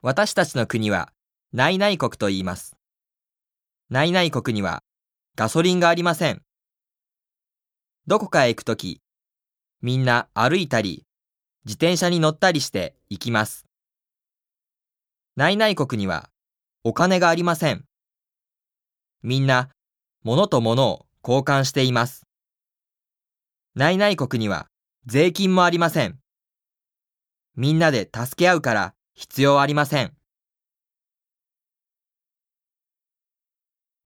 私たちの国は、内々国と言います。内々国には、ガソリンがありません。どこかへ行くとき、みんな歩いたり、自転車に乗ったりして行きます。内々国には、お金がありません。みんな、物と物を交換しています。内々国には、税金もありません。みんなで助け合うから必要ありません。